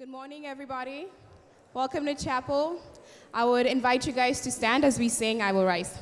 Good morning, everybody. Welcome to chapel. I would invite you guys to stand as we sing I Will Rise.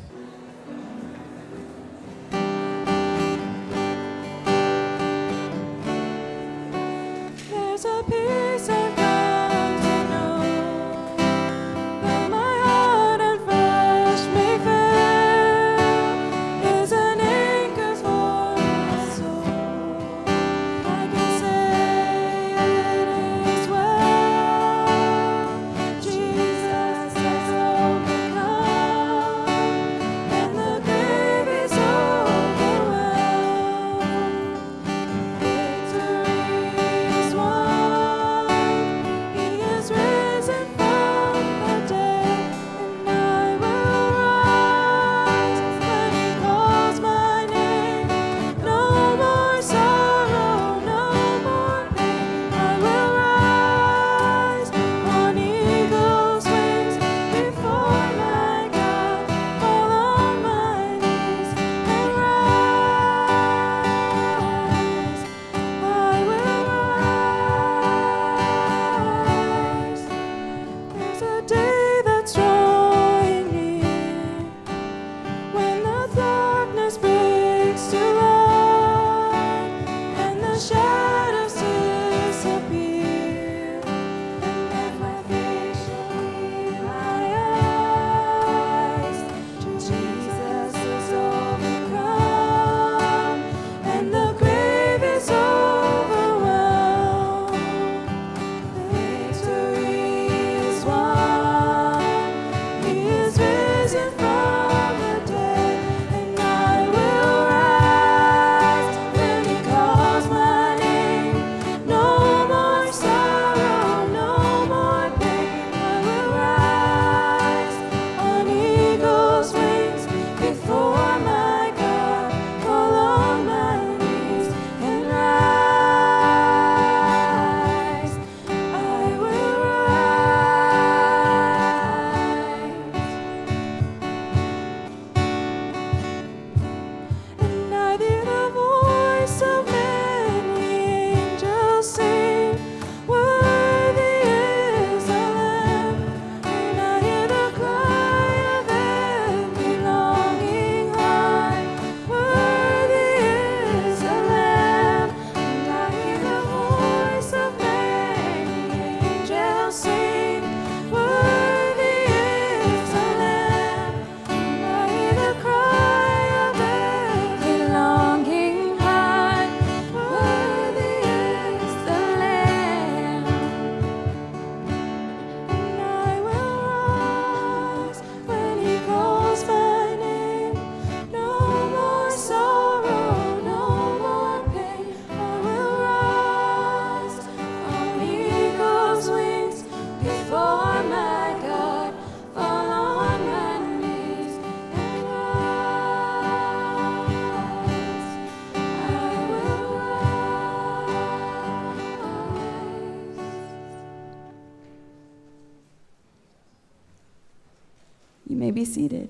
Seated.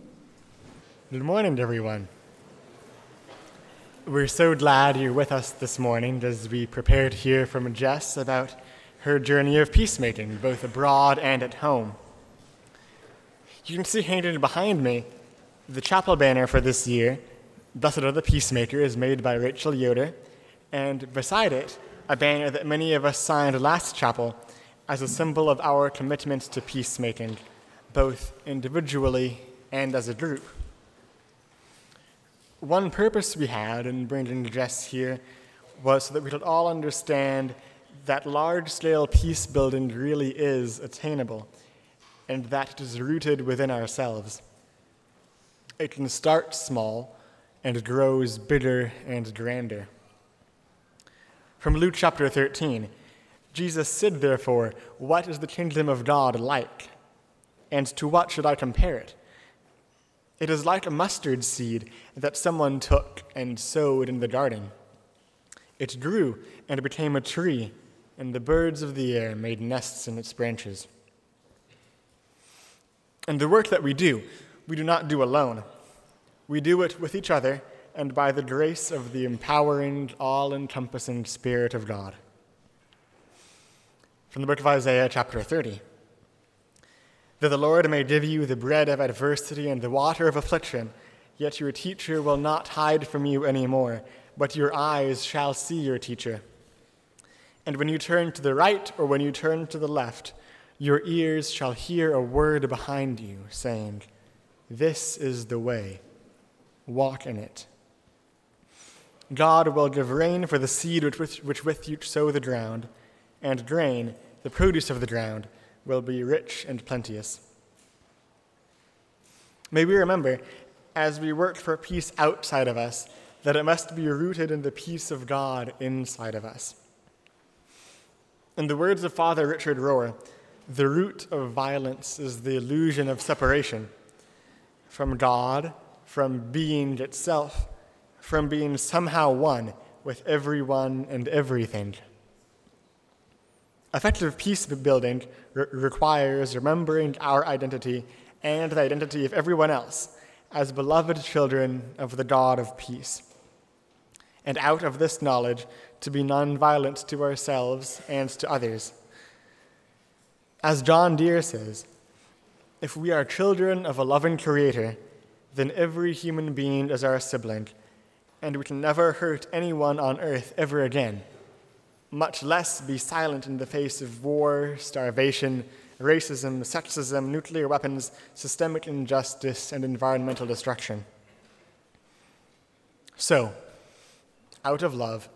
Good morning, everyone. We're so glad you're with us this morning as we prepare to hear from Jess about her journey of peacemaking, both abroad and at home. You can see hanging behind me the chapel banner for this year, Blessed are the Peacemakers, made by Rachel Yoder, and beside it, a banner that many of us signed last chapel as a symbol of our commitment to peacemaking, both individually and as a group. One purpose we had in bringing Jess here was so that we could all understand that large scale peace building really is attainable and that it is rooted within ourselves. It can start small and grows bigger and grander. From Luke chapter 13, Jesus said, therefore, What is the kingdom of God like? And to what should I compare it? It is like a mustard seed that someone took and sowed in the garden. It grew and became a tree, and the birds of the air made nests in its branches. And the work that we do, we do not do alone. We do it with each other and by the grace of the empowering, all encompassing Spirit of God. From the book of Isaiah, chapter 30. That the Lord may give you the bread of adversity and the water of affliction, yet your teacher will not hide from you any more, but your eyes shall see your teacher. And when you turn to the right or when you turn to the left, your ears shall hear a word behind you, saying, This is the way, walk in it. God will give rain for the seed which with, which with you sow the ground, and grain, the produce of the ground, will be rich and plenteous. May we remember, as we work for peace outside of us, that it must be rooted in the peace of God inside of us. In the words of Father Richard Rohr, the root of violence is the illusion of separation from God, from being itself, from being somehow one with everyone and everything. Effective peace building re- requires remembering our identity and the identity of everyone else as beloved children of the God of peace. And out of this knowledge, to be nonviolent to ourselves and to others. As John Dear says, if we are children of a loving Creator, then every human being is our sibling, and we can never hurt anyone on earth ever again much less be silent in the face of war, starvation, racism, sexism, nuclear weapons, systemic injustice, and environmental destruction. So, out of love,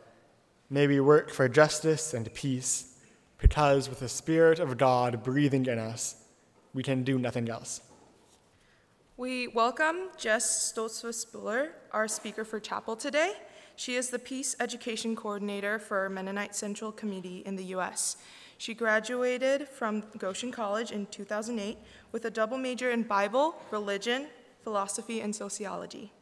may we work for justice and peace, because with the Spirit of God breathing in us, we can do nothing else. We welcome Jess Stoltzfus-Buller, our speaker for chapel today. She is the Peace Education Coordinator for Mennonite Central Committee in the U.S. She graduated from Goshen College in 2008 with a double major in Bible, religion, philosophy, and sociology.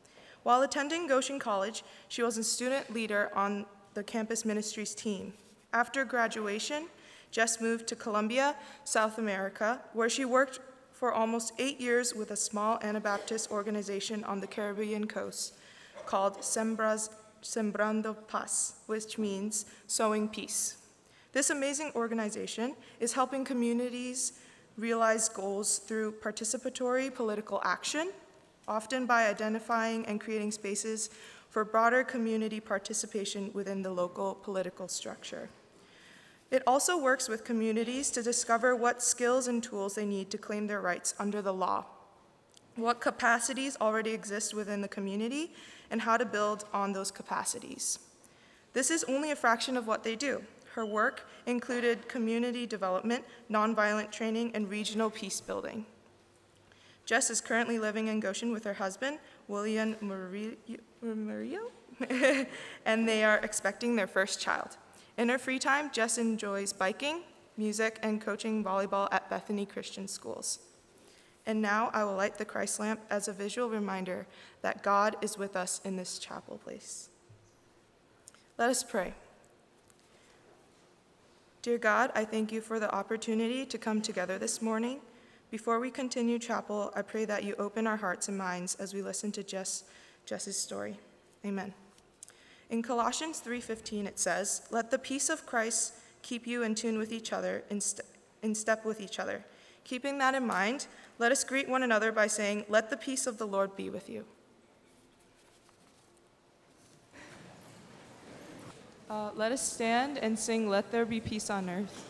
While attending Goshen College, she was a student leader on the campus ministries team. After graduation, Jess moved to Colombia, South America, where she worked for almost eight years with a small Anabaptist organization on the Caribbean coast called Sembras Sembrando Paz, which means sowing peace. This amazing organization is helping communities realize goals through participatory political action, often by identifying and creating spaces for broader community participation within the local political structure. It also works with communities to discover what skills and tools they need to claim their rights under the law, what capacities already exist within the community, and how to build on those capacities. This is only a fraction of what they do. Her work included community development, nonviolent training, and regional peace building. Jess is currently living in Goshen with her husband, William Murillo, and they are expecting their first child. In her free time, Jess enjoys biking, music, and coaching volleyball at Bethany Christian Schools. And now I will light the Christ lamp as a visual reminder that God is with us in this chapel place. Let us pray. Dear God, I thank you for the opportunity to come together this morning. Before we continue chapel, I pray that you open our hearts and minds as we listen to Jess, Jess's story. Amen. In Colossians 3:15 it says, "Let the peace of Christ keep you in tune with each other, in, st- in step with each other." Keeping that in mind, let us greet one another by saying, Let the peace of the Lord be with you. Uh, let us stand and sing, Let There Be Peace on Earth.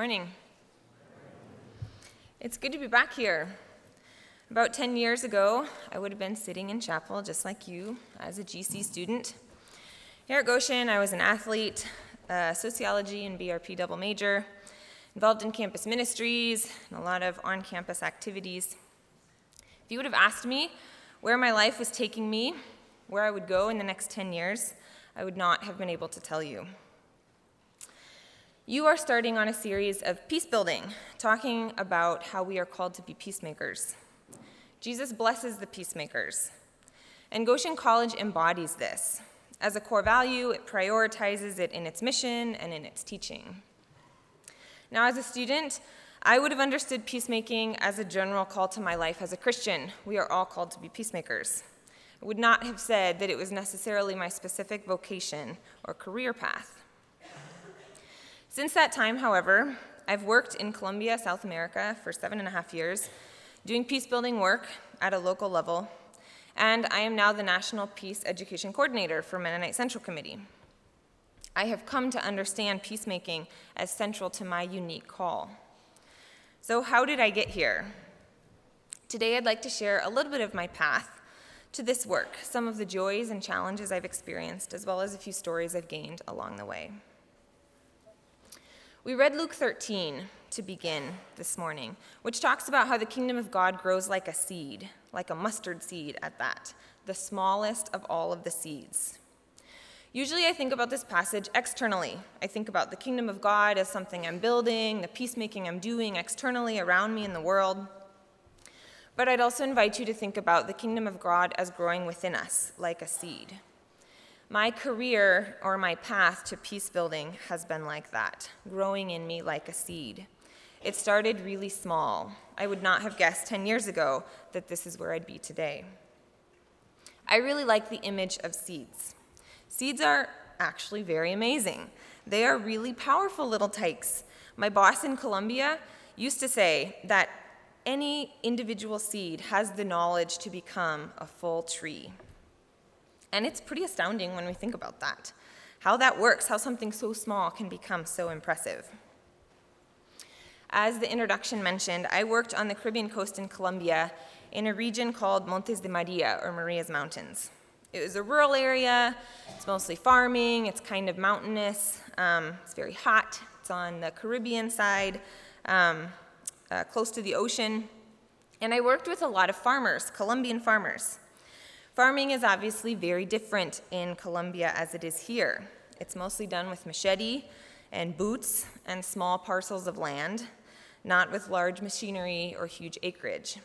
Morning. It's good to be back here. About 10 years ago, I would have been sitting in chapel just like you as a GC student. Here at Goshen, I was an athlete, a sociology and BRP double major, involved in campus ministries and a lot of on campus activities. If you would have asked me where my life was taking me, where I would go in the next 10 years, I would not have been able to tell you. You are starting on a series of peace building, talking about how we are called to be peacemakers. Jesus blesses the peacemakers, and Goshen College embodies this. As a core value, it prioritizes it in its mission and in its teaching. Now, as a student, I would have understood peacemaking as a general call to my life as a Christian. We are all called to be peacemakers. I would not have said that it was necessarily my specific vocation or career path. Since that time, however, I've worked in Colombia, South America for seven and a half years, doing peace building work at a local level, and I am now the National Peace Education Coordinator for Mennonite Central Committee. I have come to understand peacemaking as central to my unique call. So, how did I get here? Today, I'd like to share a little bit of my path to this work, some of the joys and challenges I've experienced, as well as a few stories I've gained along the way. We read Luke 13 to begin this morning, which talks about how the kingdom of God grows like a seed, like a mustard seed at that, the smallest of all of the seeds. Usually, I think about this passage externally. I think about the kingdom of God as something I'm building, the peacemaking I'm doing externally around me in the world. But I'd also invite you to think about the kingdom of God as growing within us, like a seed. My career or my path to peace building has been like that, growing in me like a seed. It started really small. I would not have guessed 10 years ago that this is where I'd be today. I really like the image of seeds. Seeds are actually very amazing. They are really powerful little tykes. My boss in Colombia used to say that any individual seed has the knowledge to become a full tree. And it's pretty astounding when we think about that how that works, how something so small can become so impressive. As the introduction mentioned, I worked on the Caribbean coast in Colombia in a region called Montes de Maria, or Maria's Mountains. It was a rural area, it's mostly farming, it's kind of mountainous, um, it's very hot, it's on the Caribbean side, um, uh, close to the ocean. And I worked with a lot of farmers, Colombian farmers. Farming is obviously very different in Colombia as it is here. It's mostly done with machete and boots and small parcels of land, not with large machinery or huge acreage.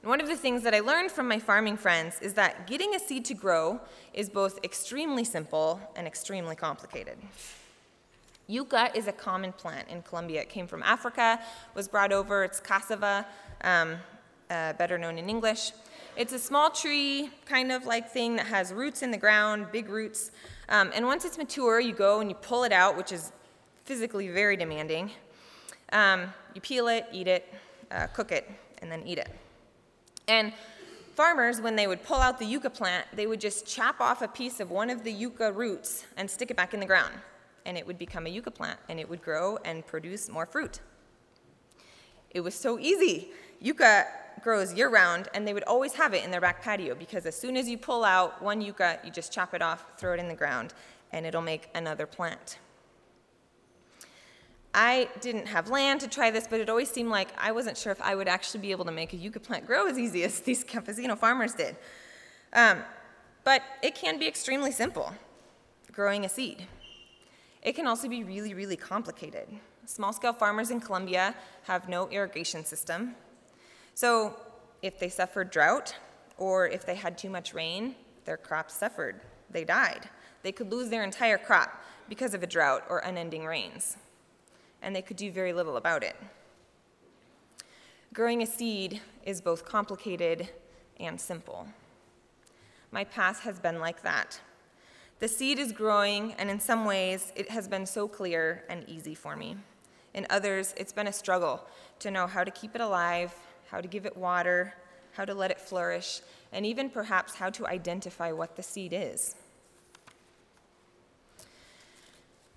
And one of the things that I learned from my farming friends is that getting a seed to grow is both extremely simple and extremely complicated. Yucca is a common plant in Colombia. It came from Africa, was brought over. It's cassava, um, uh, better known in English. It's a small tree, kind of like thing that has roots in the ground, big roots. Um, and once it's mature, you go and you pull it out, which is physically very demanding. Um, you peel it, eat it, uh, cook it, and then eat it. And farmers, when they would pull out the yucca plant, they would just chop off a piece of one of the yucca roots and stick it back in the ground. And it would become a yucca plant, and it would grow and produce more fruit. It was so easy. Yucca grows year round, and they would always have it in their back patio because as soon as you pull out one yucca, you just chop it off, throw it in the ground, and it'll make another plant. I didn't have land to try this, but it always seemed like I wasn't sure if I would actually be able to make a yucca plant grow as easy as these campesino farmers did. Um, but it can be extremely simple, growing a seed. It can also be really, really complicated. Small scale farmers in Colombia have no irrigation system, so if they suffered drought or if they had too much rain, their crops suffered. They died. They could lose their entire crop because of a drought or unending rains. And they could do very little about it. Growing a seed is both complicated and simple. My path has been like that. The seed is growing, and in some ways, it has been so clear and easy for me. In others, it's been a struggle to know how to keep it alive how to give it water, how to let it flourish, and even perhaps how to identify what the seed is.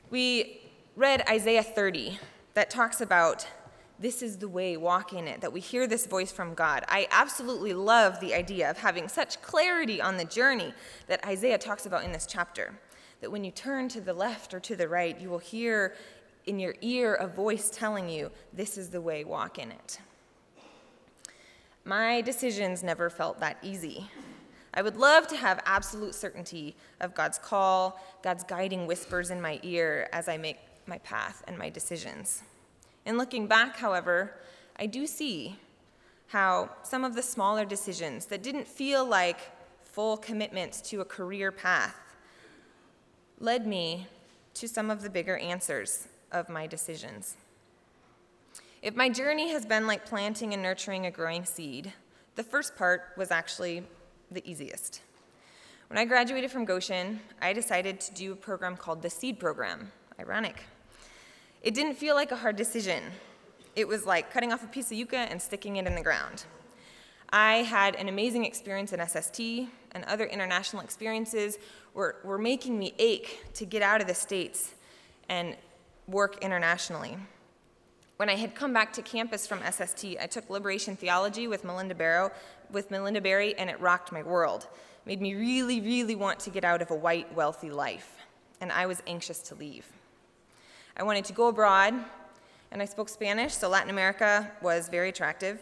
We read Isaiah 30 that talks about this is the way, walk in it, that we hear this voice from God. I absolutely love the idea of having such clarity on the journey that Isaiah talks about in this chapter. That when you turn to the left or to the right, you will hear in your ear a voice telling you, This is the way, walk in it. My decisions never felt that easy. I would love to have absolute certainty of God's call, God's guiding whispers in my ear as I make my path and my decisions. In looking back, however, I do see how some of the smaller decisions that didn't feel like full commitments to a career path led me to some of the bigger answers of my decisions. If my journey has been like planting and nurturing a growing seed, the first part was actually the easiest. When I graduated from Goshen, I decided to do a program called the Seed Program. Ironic. It didn't feel like a hard decision. It was like cutting off a piece of yucca and sticking it in the ground. I had an amazing experience in SST, and other international experiences were, were making me ache to get out of the States and work internationally. When I had come back to campus from SST, I took liberation theology with Melinda Barrow, with Malinda Berry, and it rocked my world. It made me really, really want to get out of a white, wealthy life, and I was anxious to leave. I wanted to go abroad, and I spoke Spanish, so Latin America was very attractive.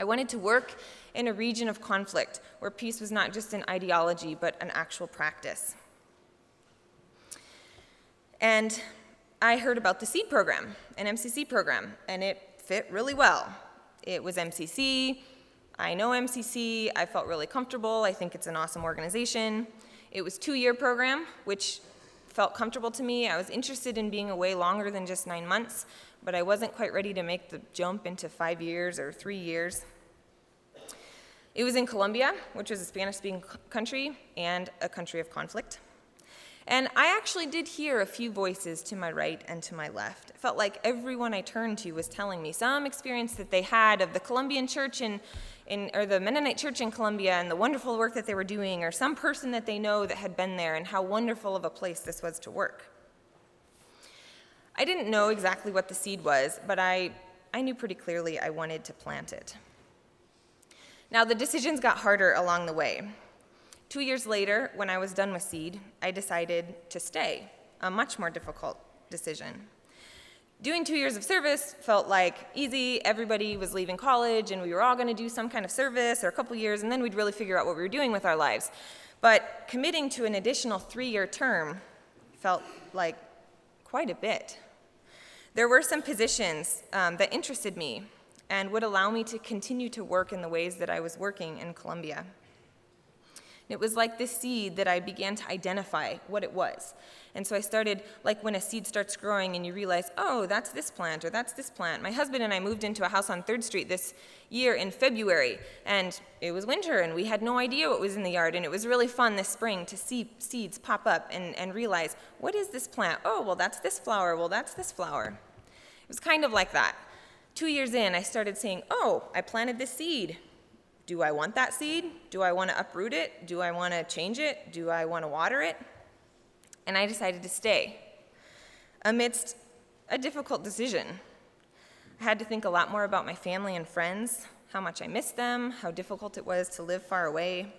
I wanted to work in a region of conflict where peace was not just an ideology, but an actual practice. And I heard about the SEED program, an MCC program, and it fit really well. It was MCC. I know MCC. I felt really comfortable. I think it's an awesome organization. It was two-year program, which felt comfortable to me. I was interested in being away longer than just nine months, but I wasn't quite ready to make the jump into five years or three years. It was in Colombia, which was a Spanish speaking country and a country of conflict. And I actually did hear a few voices to my right and to my left. It felt like everyone I turned to was telling me some experience that they had of the Colombian church in, in, or the Mennonite church in Colombia and the wonderful work that they were doing, or some person that they know that had been there and how wonderful of a place this was to work. I didn't know exactly what the seed was, but I, I knew pretty clearly I wanted to plant it. Now, the decisions got harder along the way. Two years later, when I was done with seed, I decided to stay, a much more difficult decision. Doing two years of service felt like easy. Everybody was leaving college, and we were all going to do some kind of service or a couple years, and then we'd really figure out what we were doing with our lives. But committing to an additional three year term felt like quite a bit. There were some positions um, that interested me and would allow me to continue to work in the ways that I was working in Colombia. It was like this seed that I began to identify what it was. And so I started, like when a seed starts growing and you realize, oh, that's this plant or that's this plant. My husband and I moved into a house on 3rd Street this year in February, and it was winter, and we had no idea what was in the yard. And it was really fun this spring to see seeds pop up and, and realize, what is this plant? Oh, well, that's this flower. Well, that's this flower. It was kind of like that. Two years in, I started saying, oh, I planted this seed. Do I want that seed? Do I want to uproot it? Do I want to change it? Do I want to water it? and I decided to stay amidst a difficult decision. I had to think a lot more about my family and friends, how much I missed them, how difficult it was to live far away.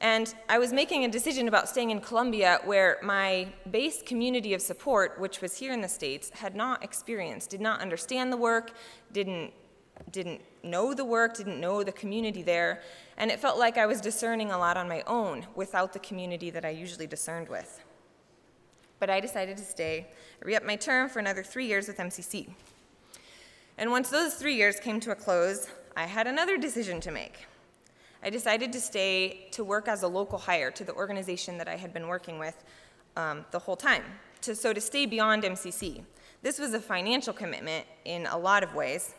And I was making a decision about staying in Colombia where my base community of support, which was here in the States, had not experienced, did not understand the work, didn't, didn't know the work, didn't know the community there, and it felt like I was discerning a lot on my own without the community that I usually discerned with. But I decided to stay, re up my term for another three years with MCC. And once those three years came to a close, I had another decision to make. I decided to stay to work as a local hire to the organization that I had been working with um, the whole time, to, so to stay beyond MCC. This was a financial commitment in a lot of ways,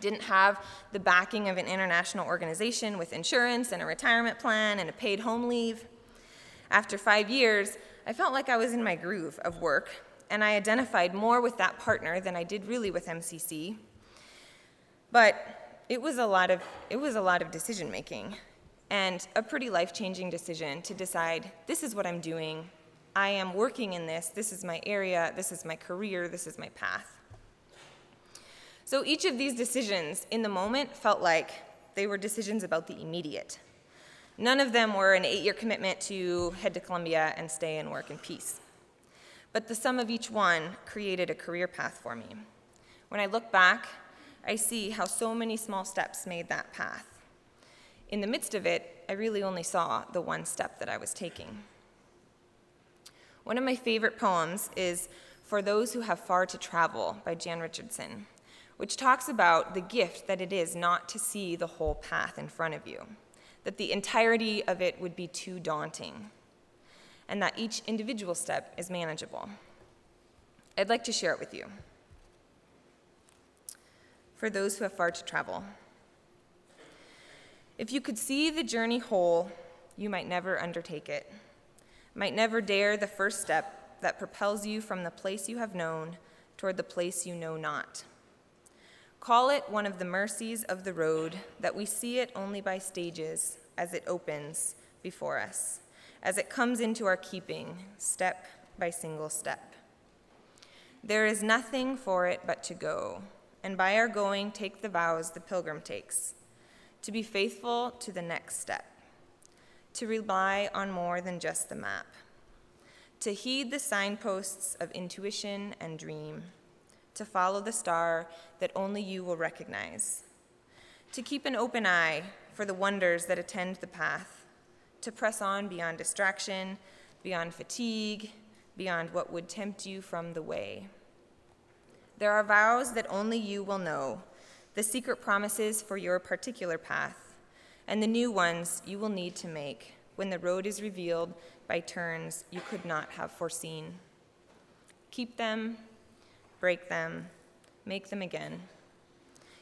didn't have the backing of an international organization with insurance and a retirement plan and a paid home leave. After five years, I felt like I was in my groove of work, and I identified more with that partner than I did really with MCC. But it was a lot of, it was a lot of decision making and a pretty life changing decision to decide this is what I'm doing, I am working in this, this is my area, this is my career, this is my path. So each of these decisions in the moment felt like they were decisions about the immediate. None of them were an eight year commitment to head to Colombia and stay and work in peace. But the sum of each one created a career path for me. When I look back, I see how so many small steps made that path. In the midst of it, I really only saw the one step that I was taking. One of my favorite poems is For Those Who Have Far to Travel by Jan Richardson, which talks about the gift that it is not to see the whole path in front of you, that the entirety of it would be too daunting, and that each individual step is manageable. I'd like to share it with you. For those who have far to travel, if you could see the journey whole, you might never undertake it, might never dare the first step that propels you from the place you have known toward the place you know not. Call it one of the mercies of the road that we see it only by stages as it opens before us, as it comes into our keeping, step by single step. There is nothing for it but to go, and by our going, take the vows the pilgrim takes to be faithful to the next step, to rely on more than just the map, to heed the signposts of intuition and dream, to follow the star that only you will recognize, to keep an open eye for the wonders that attend the path, to press on beyond distraction, beyond fatigue, beyond what would tempt you from the way. There are vows that only you will know the secret promises for your particular path, and the new ones you will need to make when the road is revealed by turns you could not have foreseen. Keep them, break them, make them again.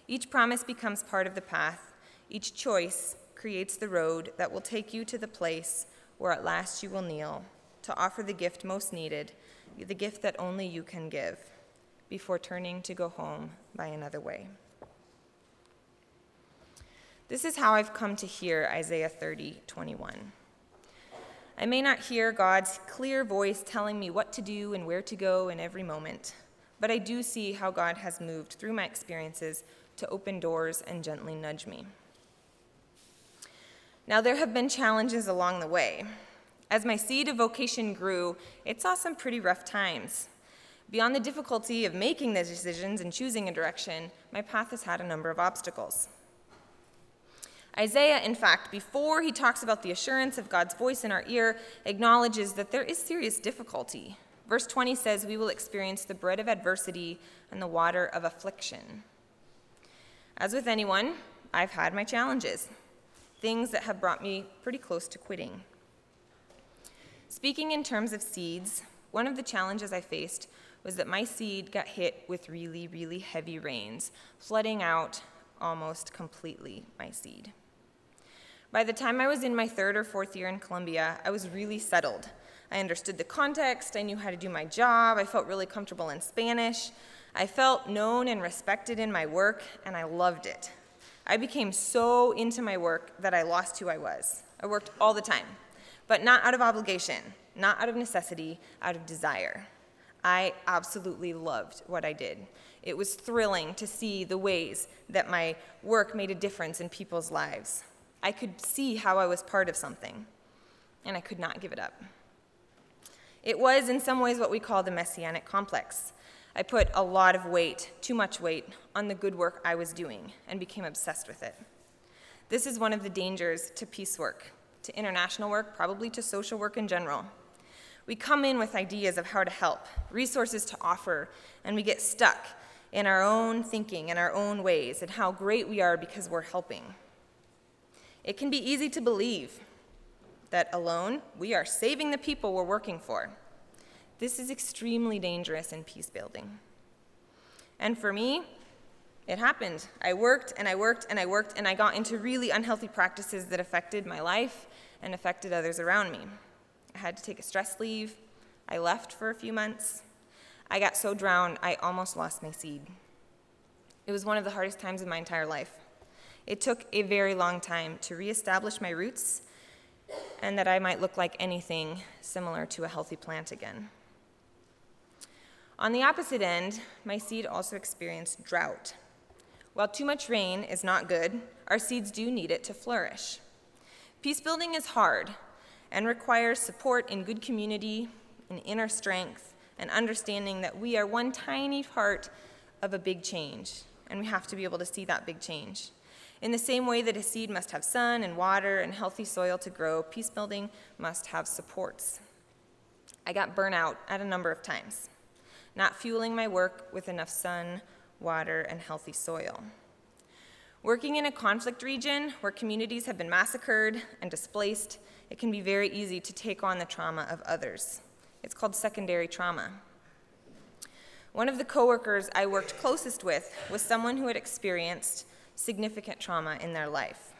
Each promise becomes part of the path. Each choice creates the road that will take you to the place where at last you will kneel to offer the gift most needed, the gift that only you can give, before turning to go home by another way. This is how I've come to hear Isaiah 30, 21. I may not hear God's clear voice telling me what to do and where to go in every moment, but I do see how God has moved through my experiences to open doors and gently nudge me. Now, there have been challenges along the way. As my seed of vocation grew, it saw some pretty rough times. Beyond the difficulty of making the decisions and choosing a direction, my path has had a number of obstacles. Isaiah, in fact, before he talks about the assurance of God's voice in our ear, acknowledges that there is serious difficulty. Verse 20 says, We will experience the bread of adversity and the water of affliction. As with anyone, I've had my challenges, things that have brought me pretty close to quitting. Speaking in terms of seeds, one of the challenges I faced was that my seed got hit with really, really heavy rains, flooding out almost completely my seed. By the time I was in my third or fourth year in Colombia, I was really settled. I understood the context, I knew how to do my job, I felt really comfortable in Spanish. I felt known and respected in my work, and I loved it. I became so into my work that I lost who I was. I worked all the time, but not out of obligation, not out of necessity, out of desire. I absolutely loved what I did. It was thrilling to see the ways that my work made a difference in people's lives. I could see how I was part of something, and I could not give it up. It was, in some ways, what we call the messianic complex. I put a lot of weight, too much weight, on the good work I was doing and became obsessed with it. This is one of the dangers to peace work, to international work, probably to social work in general. We come in with ideas of how to help, resources to offer, and we get stuck in our own thinking and our own ways and how great we are because we're helping. It can be easy to believe that alone we are saving the people we're working for. This is extremely dangerous in peace building. And for me, it happened. I worked and I worked and I worked and I got into really unhealthy practices that affected my life and affected others around me. I had to take a stress leave. I left for a few months. I got so drowned, I almost lost my seed. It was one of the hardest times of my entire life. It took a very long time to reestablish my roots and that I might look like anything similar to a healthy plant again. On the opposite end, my seed also experienced drought. While too much rain is not good, our seeds do need it to flourish. Peace building is hard and requires support in good community, in inner strength, and understanding that we are one tiny part of a big change, and we have to be able to see that big change. In the same way that a seed must have sun and water and healthy soil to grow, peace building must have supports. I got burnt out at a number of times not fueling my work with enough sun, water, and healthy soil. Working in a conflict region where communities have been massacred and displaced, it can be very easy to take on the trauma of others. It's called secondary trauma. One of the coworkers I worked closest with was someone who had experienced significant trauma in their life.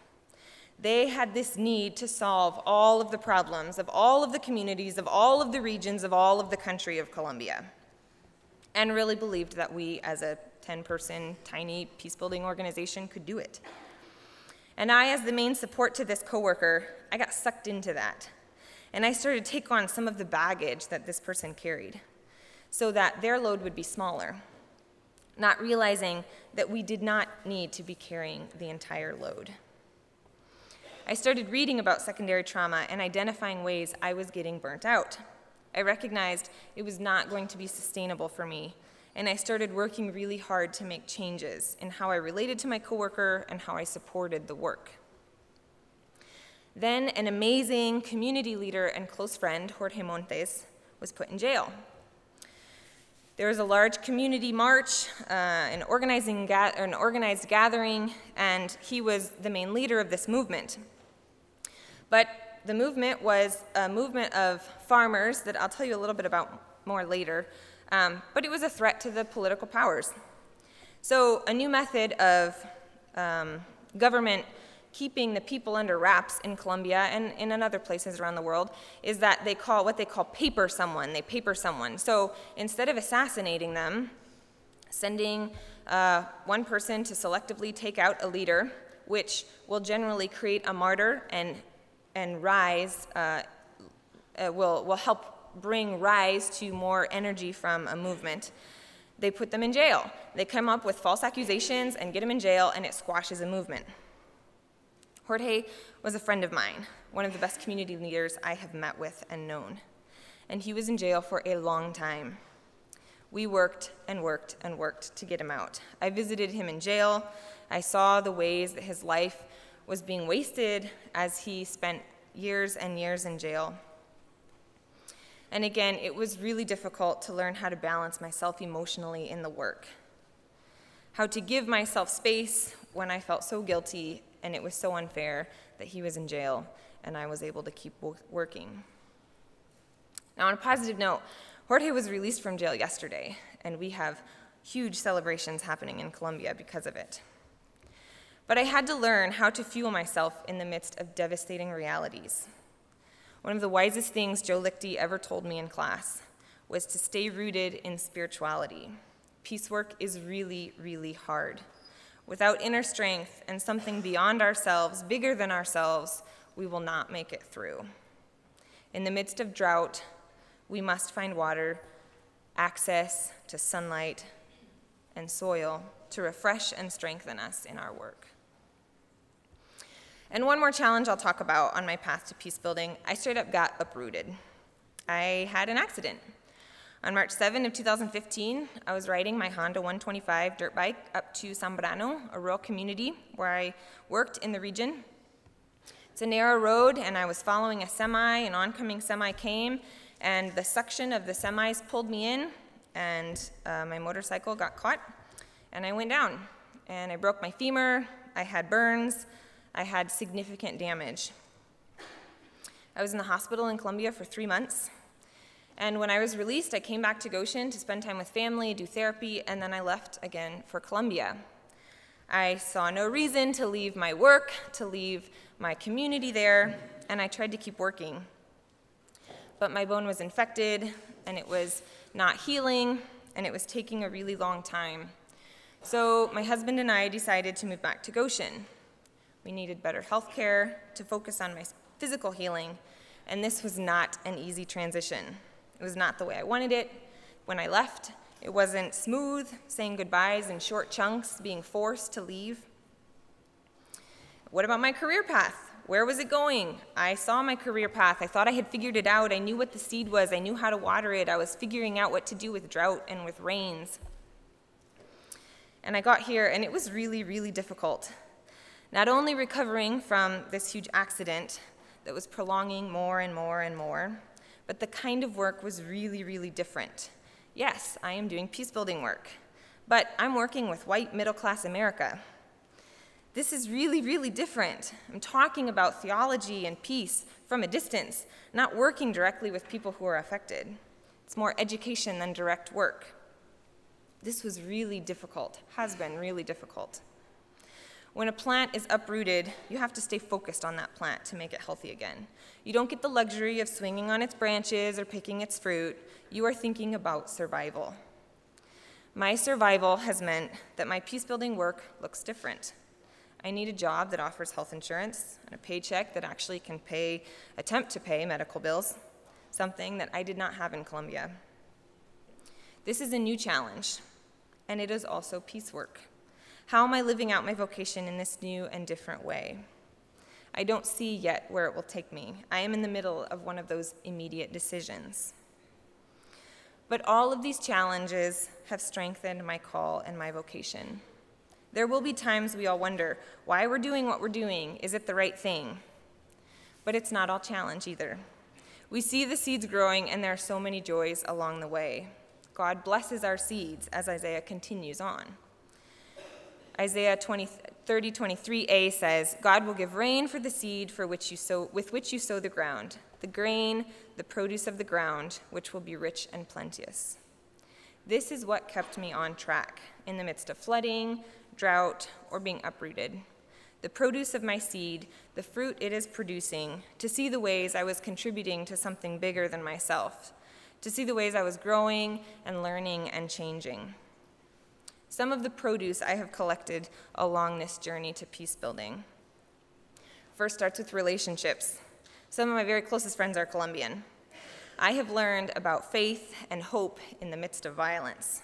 They had this need to solve all of the problems of all of the communities, of all of the regions, of all of the country of Colombia and really believed that we, as a 10 person, tiny peace building organization, could do it. And I, as the main support to this coworker, I got sucked into that. And I started to take on some of the baggage that this person carried so that their load would be smaller, not realizing that we did not need to be carrying the entire load. I started reading about secondary trauma and identifying ways I was getting burnt out. I recognized it was not going to be sustainable for me, and I started working really hard to make changes in how I related to my coworker and how I supported the work. Then, an amazing community leader and close friend, Jorge Montes, was put in jail. There was a large community march, uh, an, organizing ga- an organized gathering, and he was the main leader of this movement. But the movement was a movement of farmers that I'll tell you a little bit about more later, um, but it was a threat to the political powers. So, a new method of um, government keeping the people under wraps in Colombia and in other places around the world is that they call what they call paper someone. They paper someone. So instead of assassinating them, sending uh, one person to selectively take out a leader, which will generally create a martyr and and rise uh, uh, will, will help bring rise to more energy from a movement. They put them in jail. They come up with false accusations and get them in jail, and it squashes a movement. Jorge was a friend of mine, one of the best community leaders I have met with and known. And he was in jail for a long time. We worked and worked and worked to get him out. I visited him in jail. I saw the ways that his life was being wasted as he spent years and years in jail. And again, it was really difficult to learn how to balance myself emotionally in the work, how to give myself space when I felt so guilty and it was so unfair that he was in jail and I was able to keep working. Now, on a positive note, Jorge was released from jail yesterday, and we have huge celebrations happening in Colombia because of it. But I had to learn how to fuel myself in the midst of devastating realities. One of the wisest things Joe Liechty ever told me in class was to stay rooted in spirituality. Peace work is really, really hard. Without inner strength and something beyond ourselves, bigger than ourselves, we will not make it through. In the midst of drought, we must find water, access to sunlight and soil to refresh and strengthen us in our work. And one more challenge I'll talk about on my path to peace building I straight up got uprooted. I had an accident. On March 7 of 2015, I was riding my Honda 125 dirt bike up to Zambrano, a rural community where I worked in the region. It's a narrow road, and I was following a semi. An oncoming semi came, and the suction of the semis pulled me in, and uh, my motorcycle got caught, and I went down. And I broke my femur, I had burns, I had significant damage. I was in the hospital in Colombia for three months. And when I was released, I came back to Goshen to spend time with family, do therapy, and then I left again for Colombia. I saw no reason to leave my work, to leave my community there, and I tried to keep working. But my bone was infected, and it was not healing, and it was taking a really long time. So my husband and I decided to move back to Goshen. We needed better health care to focus on my physical healing, and this was not an easy transition. It was not the way I wanted it. When I left, it wasn't smooth, saying goodbyes in short chunks, being forced to leave. What about my career path? Where was it going? I saw my career path. I thought I had figured it out. I knew what the seed was. I knew how to water it. I was figuring out what to do with drought and with rains. And I got here, and it was really, really difficult. Not only recovering from this huge accident that was prolonging more and more and more, but the kind of work was really, really different. Yes, I am doing peace building work, but I'm working with white middle class America. This is really, really different. I'm talking about theology and peace from a distance, not working directly with people who are affected. It's more education than direct work. This was really difficult, has been really difficult. When a plant is uprooted, you have to stay focused on that plant to make it healthy again. You don't get the luxury of swinging on its branches or picking its fruit. You are thinking about survival. My survival has meant that my peace building work looks different. I need a job that offers health insurance and a paycheck that actually can pay, attempt to pay medical bills, something that I did not have in Colombia. This is a new challenge, and it is also peace work. How am I living out my vocation in this new and different way? I don't see yet where it will take me. I am in the middle of one of those immediate decisions. But all of these challenges have strengthened my call and my vocation. There will be times we all wonder why we're doing what we're doing. Is it the right thing? But it's not all challenge either. We see the seeds growing, and there are so many joys along the way. God blesses our seeds as Isaiah continues on. Isaiah 20, 30, 23a says, God will give rain for the seed for which you sow, with which you sow the ground, the grain, the produce of the ground, which will be rich and plenteous. This is what kept me on track in the midst of flooding, drought, or being uprooted. The produce of my seed, the fruit it is producing, to see the ways I was contributing to something bigger than myself, to see the ways I was growing and learning and changing. Some of the produce I have collected along this journey to peace building. First starts with relationships. Some of my very closest friends are Colombian. I have learned about faith and hope in the midst of violence.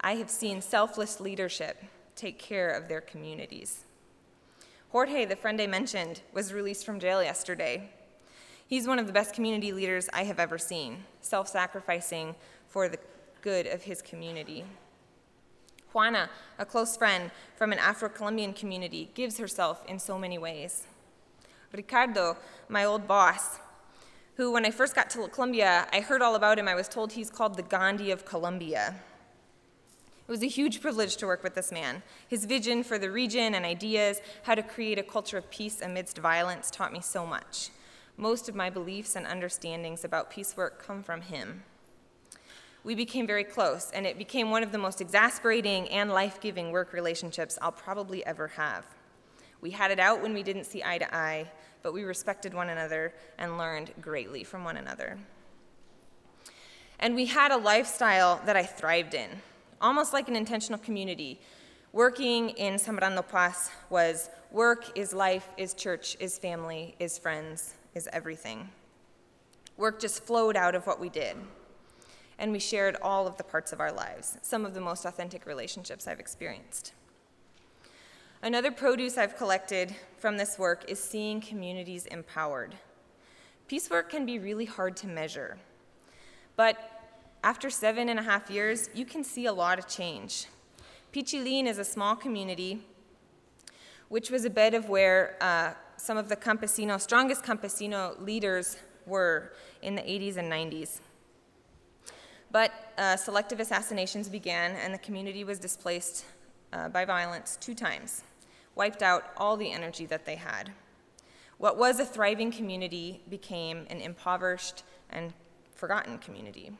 I have seen selfless leadership take care of their communities. Jorge, the friend I mentioned, was released from jail yesterday. He's one of the best community leaders I have ever seen, self sacrificing for the good of his community. Juana, a close friend from an Afro Colombian community, gives herself in so many ways. Ricardo, my old boss, who, when I first got to Colombia, I heard all about him. I was told he's called the Gandhi of Colombia. It was a huge privilege to work with this man. His vision for the region and ideas, how to create a culture of peace amidst violence, taught me so much. Most of my beliefs and understandings about peace work come from him we became very close, and it became one of the most exasperating and life giving work relationships I'll probably ever have. We had it out when we didn't see eye to eye, but we respected one another and learned greatly from one another. And we had a lifestyle that I thrived in, almost like an intentional community. Working in Sembrando Paz was work is life, is church, is family, is friends, is everything. Work just flowed out of what we did and we shared all of the parts of our lives, some of the most authentic relationships I've experienced. Another produce I've collected from this work is seeing communities empowered. Peace work can be really hard to measure, but after seven and a half years, you can see a lot of change. Pichilin is a small community, which was a bed of where uh, some of the campesino, strongest campesino leaders were in the 80s and 90s. But uh, selective assassinations began, and the community was displaced uh, by violence two times, wiped out all the energy that they had. What was a thriving community became an impoverished and forgotten community.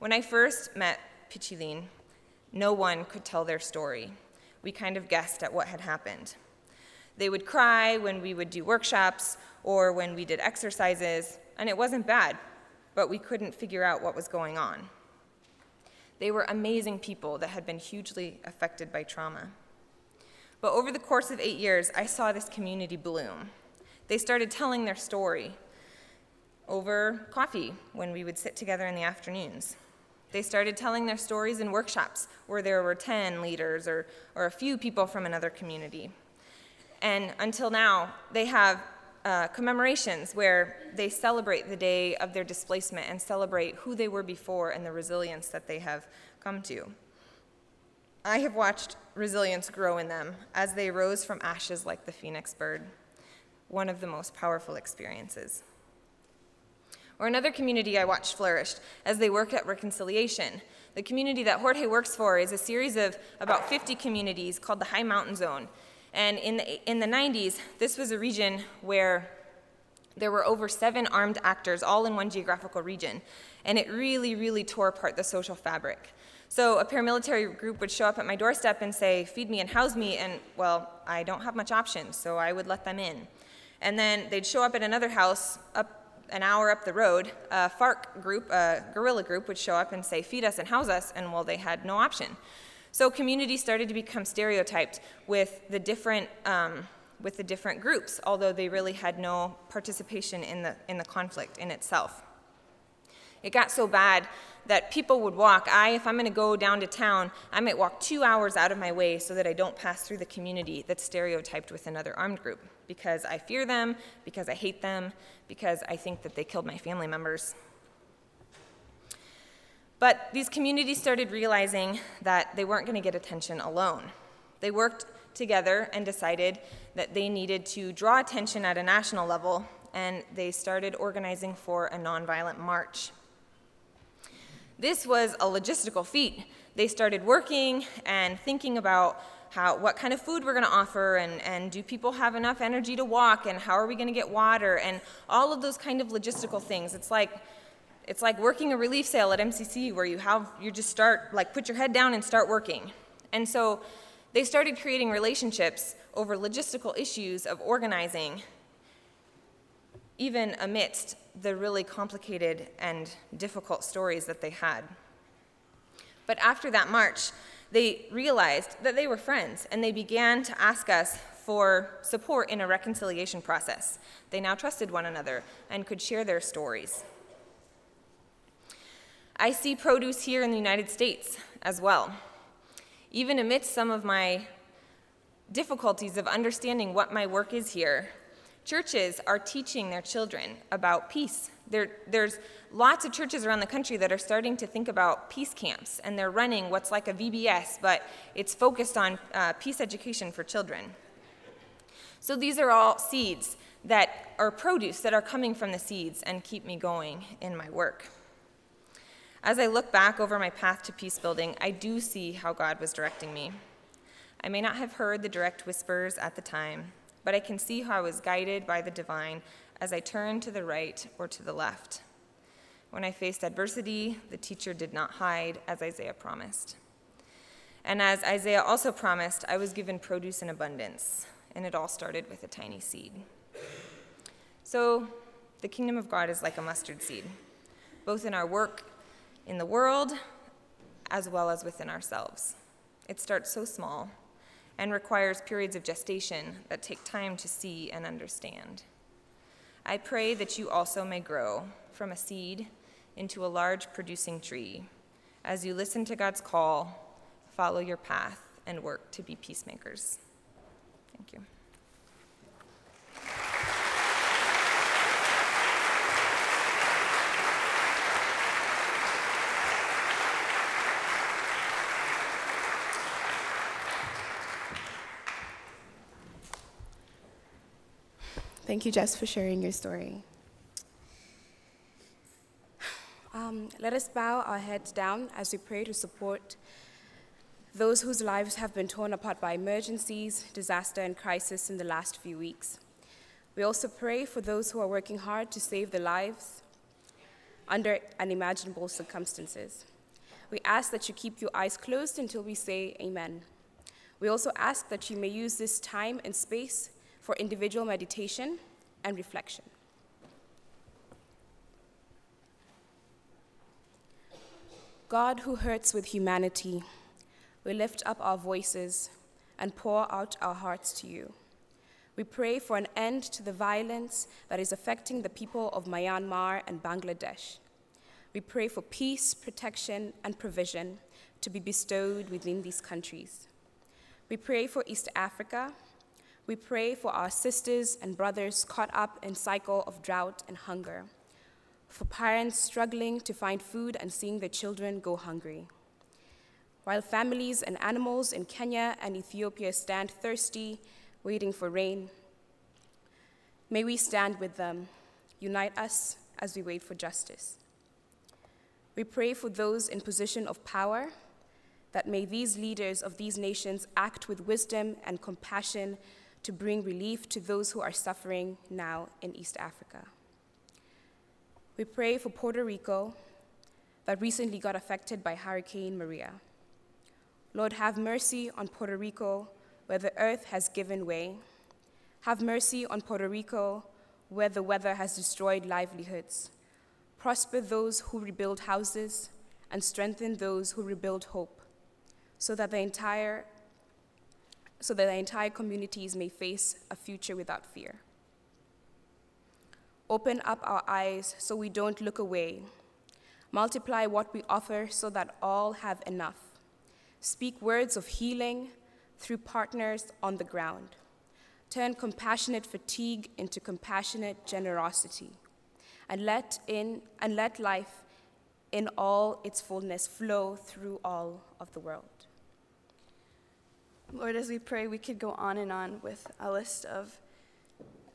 When I first met Pichilin, no one could tell their story. We kind of guessed at what had happened. They would cry when we would do workshops or when we did exercises, and it wasn't bad but we couldn't figure out what was going on. They were amazing people that had been hugely affected by trauma. But over the course of eight years, I saw this community bloom. They started telling their story over coffee when we would sit together in the afternoons. They started telling their stories in workshops where there were 10 leaders or, or a few people from another community. And until now, they have uh, commemorations where they celebrate the day of their displacement and celebrate who they were before and the resilience that they have come to. I have watched resilience grow in them as they rose from ashes like the phoenix bird, one of the most powerful experiences. Or another community I watched flourished as they worked at reconciliation. The community that Jorge works for is a series of about 50 communities called the High Mountain Zone. And in the, in the 90s, this was a region where there were over seven armed actors all in one geographical region. And it really, really tore apart the social fabric. So a paramilitary group would show up at my doorstep and say, Feed me and house me. And, well, I don't have much options, so I would let them in. And then they'd show up at another house up an hour up the road, a FARC group, a guerrilla group, would show up and say, Feed us and house us. And, well, they had no option. So communities started to become stereotyped with the different. Um, with the different groups, although they really had no participation in the, in the conflict in itself. It got so bad that people would walk. I, if I'm going to go down to town, I might walk two hours out of my way so that I don't pass through the community that's stereotyped with another armed group because I fear them, because I hate them, because I think that they killed my family members. But these communities started realizing that they weren't going to get attention alone. They worked together and decided that they needed to draw attention at a national level, and they started organizing for a nonviolent march. This was a logistical feat. They started working and thinking about how, what kind of food we're going to offer, and, and do people have enough energy to walk, and how are we going to get water, and all of those kind of logistical things. It's like it's like working a relief sale at MCC where you have you just start like put your head down and start working. And so they started creating relationships over logistical issues of organizing even amidst the really complicated and difficult stories that they had. But after that march, they realized that they were friends and they began to ask us for support in a reconciliation process. They now trusted one another and could share their stories. I see produce here in the United States as well. Even amidst some of my difficulties of understanding what my work is here, churches are teaching their children about peace. There, there's lots of churches around the country that are starting to think about peace camps, and they're running what's like a VBS, but it's focused on uh, peace education for children. So these are all seeds that are produce that are coming from the seeds and keep me going in my work. As I look back over my path to peace building, I do see how God was directing me. I may not have heard the direct whispers at the time, but I can see how I was guided by the divine as I turned to the right or to the left. When I faced adversity, the teacher did not hide, as Isaiah promised. And as Isaiah also promised, I was given produce in abundance, and it all started with a tiny seed. So, the kingdom of God is like a mustard seed, both in our work in the world as well as within ourselves. It starts so small and requires periods of gestation that take time to see and understand. I pray that you also may grow from a seed into a large producing tree as you listen to God's call, follow your path, and work to be peacemakers. Thank you. Thank you, Jess, for sharing your story. Um, let us bow our heads down as we pray to support those whose lives have been torn apart by emergencies, disaster, and crisis in the last few weeks. We also pray for those who are working hard to save their lives under unimaginable circumstances. We ask that you keep your eyes closed until we say amen. We also ask that you may use this time and space for individual meditation and reflection. God who hurts with humanity, we lift up our voices and pour out our hearts to you. We pray for an end to the violence that is affecting the people of Myanmar and Bangladesh. We pray for peace, protection, and provision to be bestowed within these countries. We pray for East Africa. We pray for our sisters and brothers caught up in cycle of drought and hunger, for parents struggling to find food and seeing their children go hungry. While families and animals in Kenya and Ethiopia stand thirsty waiting for rain. May we stand with them, unite us as we wait for justice. We pray for those in position of power, that may these leaders of these nations act with wisdom and compassion to bring relief to those who are suffering now in East Africa. We pray for Puerto Rico that recently got affected by Hurricane Maria. Lord, have mercy on Puerto Rico where the earth has given way. Have mercy on Puerto Rico, where the weather has destroyed livelihoods. Prosper those who rebuild houses, and strengthen those who rebuild hope, so that the entire so that entire communities may face a future without fear. Open up our eyes so we don't look away. Multiply what we offer so that all have enough. Speak words of healing, through partners on the ground. Turn compassionate fatigue into compassionate generosity. And let, in, and let life in all its fullness flow through all of the world. Lord, as we pray, we could go on and on with a list of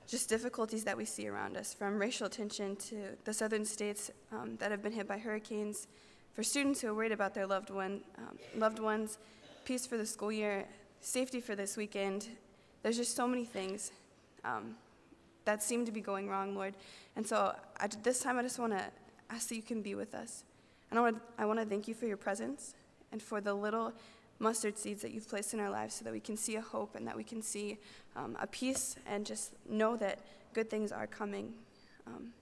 just difficulties that we see around us, from racial tension to the southern states um, that have been hit by hurricanes, for students who are worried about their loved, one, um, loved ones, peace for the school year, safety for this weekend. There's just so many things um, that seem to be going wrong, Lord. And so at this time, I just want to ask that you can be with us. And I want, I want to thank you for your presence and for the little mustard seeds that you've placed in our lives so that we can see a hope and that we can see um, a peace and just know that good things are coming. Um,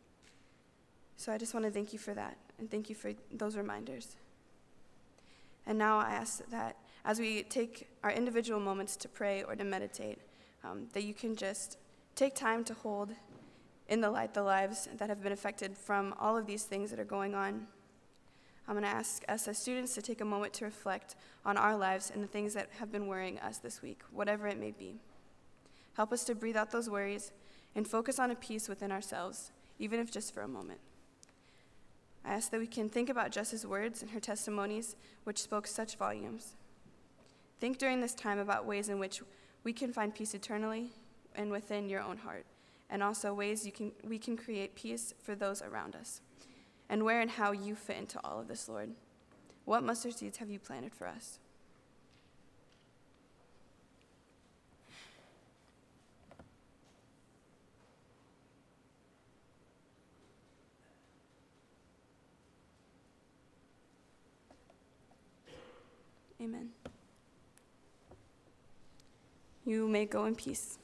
so I just want to thank you for that and thank you for those reminders. And now I ask that as we take our individual moments to pray or to meditate, um, that you can just take time to hold in the light the lives that have been affected from all of these things that are going on. I'm going to ask us as students to take a moment to reflect on our lives and the things that have been worrying us this week, whatever it may be. Help us to breathe out those worries and focus on a peace within ourselves, even if just for a moment. I ask that we can think about Jess's words and her testimonies, which spoke such volumes. Think during this time about ways in which we can find peace eternally and within your own heart, and also ways you can, we can create peace for those around us, and where and how you fit into all of this, Lord. What mustard seeds have you planted for us? Amen. You may go in peace.